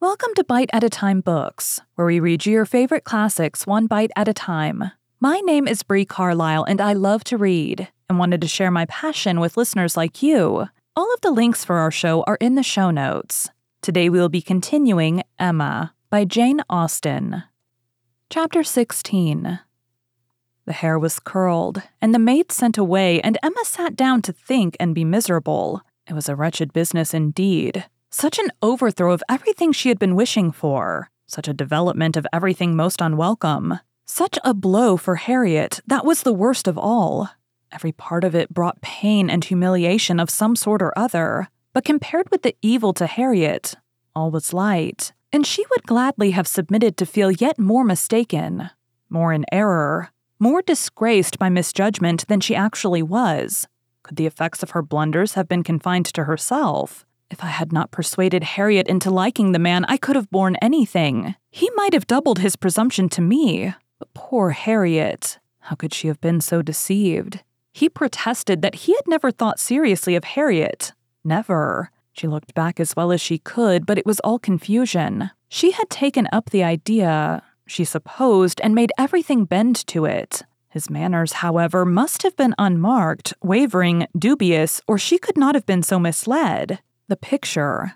Welcome to Bite at a Time Books, where we read you your favorite classics one bite at a time. My name is Bree Carlisle, and I love to read and wanted to share my passion with listeners like you. All of the links for our show are in the show notes. Today we will be continuing Emma by Jane Austen. Chapter 16 The hair was curled, and the maid sent away, and Emma sat down to think and be miserable. It was a wretched business indeed. Such an overthrow of everything she had been wishing for, such a development of everything most unwelcome, such a blow for Harriet that was the worst of all. Every part of it brought pain and humiliation of some sort or other, but compared with the evil to Harriet, all was light, and she would gladly have submitted to feel yet more mistaken, more in error, more disgraced by misjudgment than she actually was. Could the effects of her blunders have been confined to herself? If I had not persuaded Harriet into liking the man, I could have borne anything. He might have doubled his presumption to me. But poor Harriet, how could she have been so deceived? He protested that he had never thought seriously of Harriet. Never. She looked back as well as she could, but it was all confusion. She had taken up the idea, she supposed, and made everything bend to it. His manners, however, must have been unmarked, wavering, dubious, or she could not have been so misled. The picture.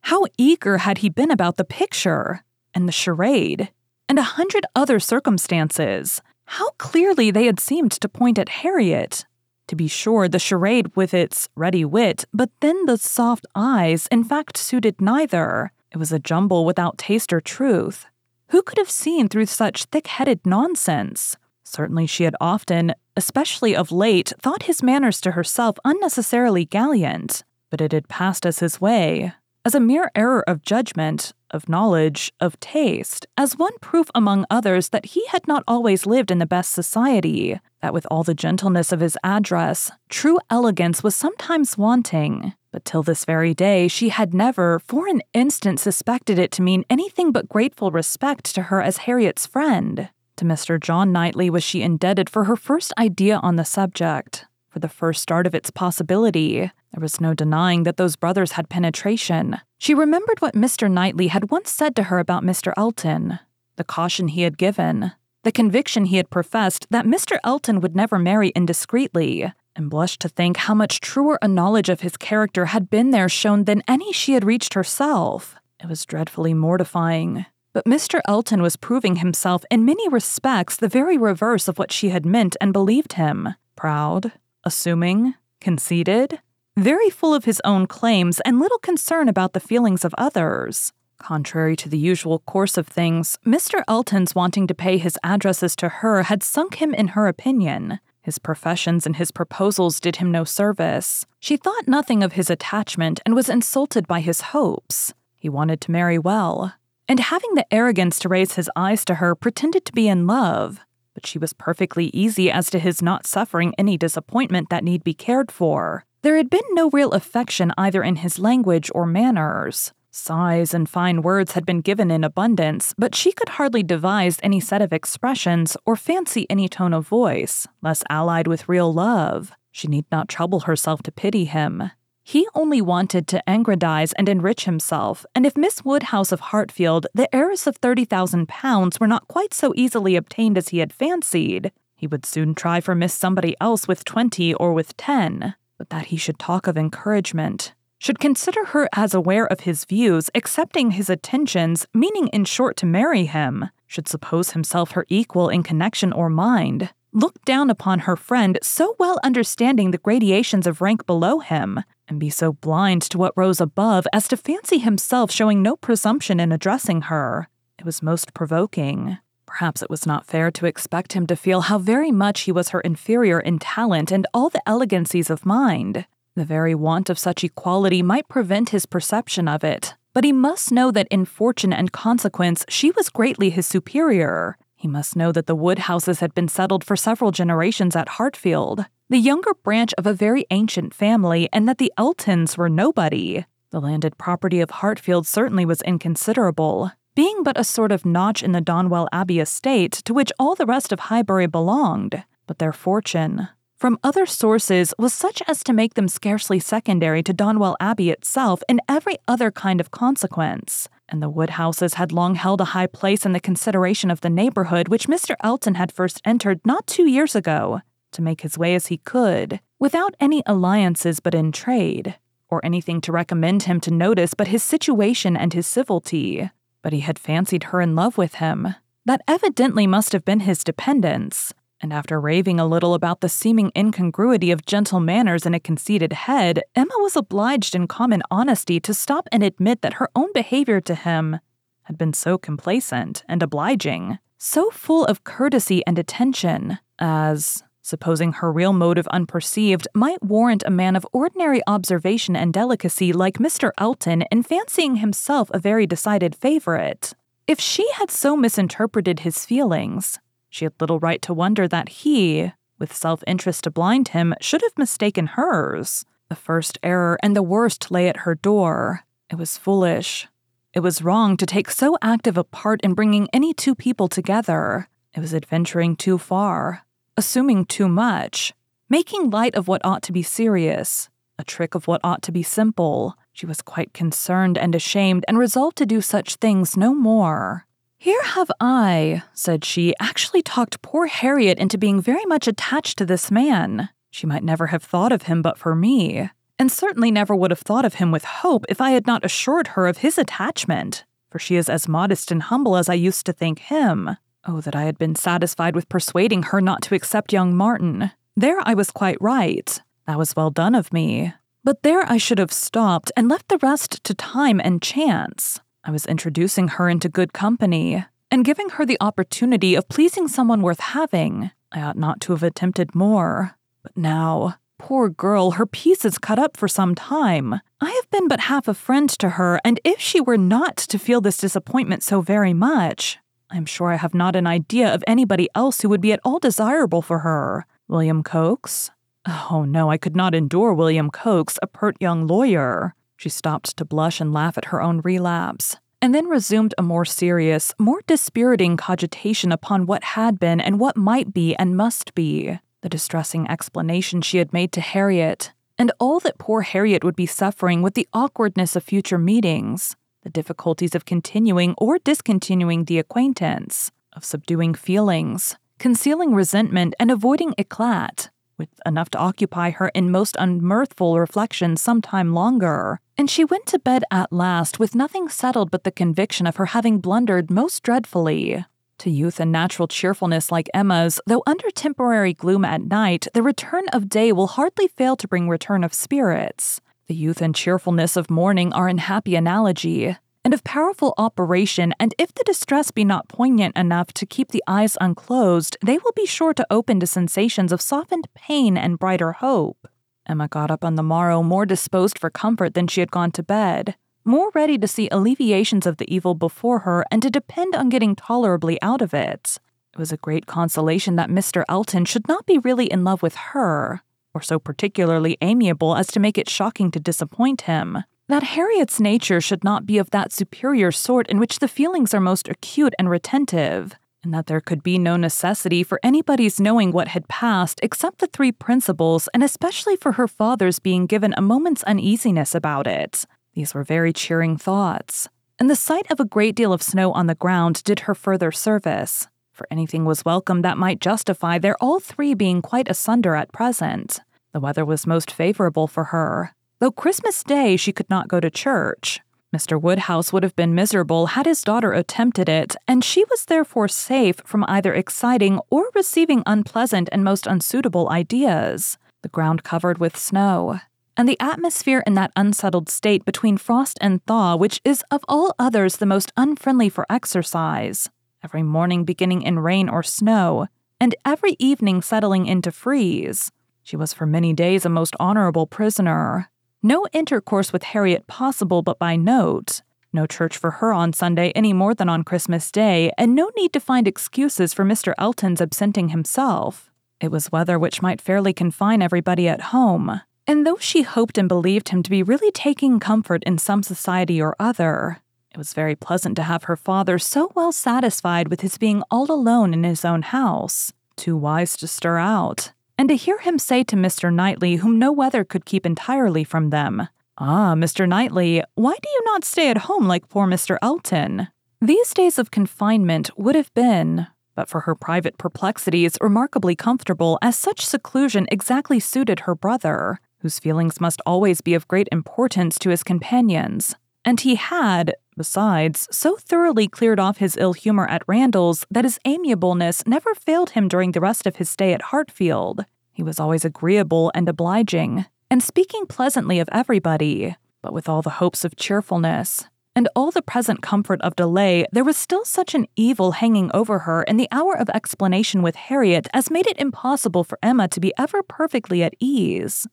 How eager had he been about the picture, and the charade, and a hundred other circumstances. How clearly they had seemed to point at Harriet. To be sure, the charade with its ready wit, but then the soft eyes, in fact, suited neither. It was a jumble without taste or truth. Who could have seen through such thick headed nonsense? Certainly she had often, especially of late, thought his manners to herself unnecessarily gallant, but it had passed as his way, as a mere error of judgment, of knowledge, of taste, as one proof among others that he had not always lived in the best society, that with all the gentleness of his address, true elegance was sometimes wanting. But till this very day, she had never, for an instant, suspected it to mean anything but grateful respect to her as Harriet's friend. To Mr. John Knightley was she indebted for her first idea on the subject, for the first start of its possibility. There was no denying that those brothers had penetration. She remembered what Mr. Knightley had once said to her about Mr. Elton, the caution he had given, the conviction he had professed that Mr. Elton would never marry indiscreetly, and blushed to think how much truer a knowledge of his character had been there shown than any she had reached herself. It was dreadfully mortifying. But Mr. Elton was proving himself in many respects the very reverse of what she had meant and believed him proud, assuming, conceited, very full of his own claims and little concern about the feelings of others. Contrary to the usual course of things, Mr. Elton's wanting to pay his addresses to her had sunk him in her opinion. His professions and his proposals did him no service. She thought nothing of his attachment and was insulted by his hopes. He wanted to marry well, and having the arrogance to raise his eyes to her, pretended to be in love. But she was perfectly easy as to his not suffering any disappointment that need be cared for. There had been no real affection either in his language or manners. Sighs and fine words had been given in abundance, but she could hardly devise any set of expressions or fancy any tone of voice, less allied with real love. She need not trouble herself to pity him. He only wanted to aggrandize and enrich himself, and if Miss Woodhouse of Hartfield, the heiress of thirty thousand pounds, were not quite so easily obtained as he had fancied, he would soon try for Miss Somebody else with twenty or with ten. But that he should talk of encouragement, should consider her as aware of his views, accepting his attentions, meaning in short to marry him, should suppose himself her equal in connection or mind, look down upon her friend, so well understanding the gradations of rank below him, and be so blind to what rose above as to fancy himself showing no presumption in addressing her. It was most provoking. Perhaps it was not fair to expect him to feel how very much he was her inferior in talent and all the elegancies of mind. The very want of such equality might prevent his perception of it, but he must know that in fortune and consequence she was greatly his superior. He must know that the Woodhouses had been settled for several generations at Hartfield, the younger branch of a very ancient family, and that the Eltons were nobody. The landed property of Hartfield certainly was inconsiderable, being but a sort of notch in the Donwell Abbey estate to which all the rest of Highbury belonged, but their fortune, from other sources, was such as to make them scarcely secondary to Donwell Abbey itself in every other kind of consequence. And the Woodhouses had long held a high place in the consideration of the neighborhood which Mr. Elton had first entered not two years ago to make his way as he could, without any alliances but in trade, or anything to recommend him to notice but his situation and his civility. But he had fancied her in love with him. That evidently must have been his dependence, and after raving a little about the seeming incongruity of gentle manners in a conceited head, Emma was obliged in common honesty to stop and admit that her own behavior to him had been so complacent and obliging, so full of courtesy and attention, as, supposing her real motive unperceived, might warrant a man of ordinary observation and delicacy like Mr. Elton in fancying himself a very decided favorite. If she had so misinterpreted his feelings, she had little right to wonder that he, with self interest to blind him, should have mistaken hers. The first error and the worst lay at her door. It was foolish. It was wrong to take so active a part in bringing any two people together. It was adventuring too far, assuming too much, making light of what ought to be serious, a trick of what ought to be simple. She was quite concerned and ashamed and resolved to do such things no more. Here have I, said she, actually talked poor Harriet into being very much attached to this man. She might never have thought of him but for me, and certainly never would have thought of him with hope if I had not assured her of his attachment, for she is as modest and humble as I used to think him. Oh, that I had been satisfied with persuading her not to accept young Martin. There I was quite right. That was well done of me. But there I should have stopped and left the rest to time and chance. I was introducing her into good company and giving her the opportunity of pleasing someone worth having. I ought not to have attempted more. But now, poor girl, her peace is cut up for some time. I have been but half a friend to her, and if she were not to feel this disappointment so very much, I am sure I have not an idea of anybody else who would be at all desirable for her. William Coxe? Oh no, I could not endure William Coxe, a pert young lawyer. She stopped to blush and laugh at her own relapse, and then resumed a more serious, more dispiriting cogitation upon what had been and what might be and must be, the distressing explanation she had made to Harriet, and all that poor Harriet would be suffering with the awkwardness of future meetings, the difficulties of continuing or discontinuing the acquaintance, of subduing feelings, concealing resentment, and avoiding eclat, with enough to occupy her in most unmirthful reflections some time longer, and she went to bed at last with nothing settled but the conviction of her having blundered most dreadfully. To youth and natural cheerfulness like Emma's, though under temporary gloom at night, the return of day will hardly fail to bring return of spirits. The youth and cheerfulness of morning are in happy analogy, and of powerful operation, and if the distress be not poignant enough to keep the eyes unclosed, they will be sure to open to sensations of softened pain and brighter hope. Emma got up on the morrow more disposed for comfort than she had gone to bed, more ready to see alleviations of the evil before her and to depend on getting tolerably out of it. It was a great consolation that Mr. Elton should not be really in love with her, or so particularly amiable as to make it shocking to disappoint him that Harriet's nature should not be of that superior sort in which the feelings are most acute and retentive, and that there could be no necessity for anybody's knowing what had passed except the three principals, and especially for her father's being given a moment's uneasiness about it. These were very cheering thoughts, and the sight of a great deal of snow on the ground did her further service, for anything was welcome that might justify their all three being quite asunder at present. The weather was most favorable for her, Though Christmas Day she could not go to church. Mr. Woodhouse would have been miserable had his daughter attempted it, and she was therefore safe from either exciting or receiving unpleasant and most unsuitable ideas. The ground covered with snow, and the atmosphere in that unsettled state between frost and thaw, which is of all others the most unfriendly for exercise, every morning beginning in rain or snow, and every evening settling into freeze. She was for many days a most honorable prisoner. No intercourse with Harriet possible but by note. No church for her on Sunday any more than on Christmas Day, and no need to find excuses for Mr. Elton's absenting himself. It was weather which might fairly confine everybody at home. And though she hoped and believed him to be really taking comfort in some society or other, it was very pleasant to have her father so well satisfied with his being all alone in his own house, too wise to stir out, and to hear him say to Mr. Knightley, whom no weather could keep entirely from them, Ah, Mr. Knightley, why do you not stay at home like poor Mr. Elton? These days of confinement would have been, but for her private perplexities, remarkably comfortable, as such seclusion exactly suited her brother, whose feelings must always be of great importance to his companions. And he had, besides, so thoroughly cleared off his ill humor at Randalls that his amiableness never failed him during the rest of his stay at Hartfield. He was always agreeable and obliging, and speaking pleasantly of everybody, but with all the hopes of cheerfulness. And all the present comfort of delay, there was still such an evil hanging over her in the hour of explanation with Harriet as made it impossible for Emma to be ever perfectly at ease.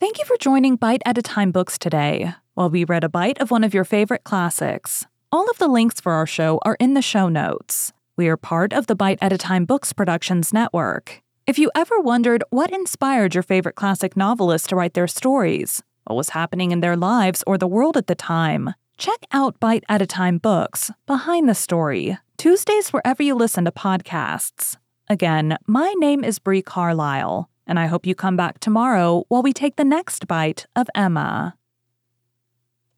Thank you for joining Bite at a Time Books today, while we read a bite of one of your favorite classics. All of the links for our show are in the show notes. We are part of the Bite at a Time Books Productions Network. If you ever wondered what inspired your favorite classic novelists to write their stories, what was happening in their lives or the world at the time, check out Bite at a Time Books Behind the Story, Tuesdays wherever you listen to podcasts. Again, my name is Bree Carlisle, and I hope you come back tomorrow while we take the next bite of Emma.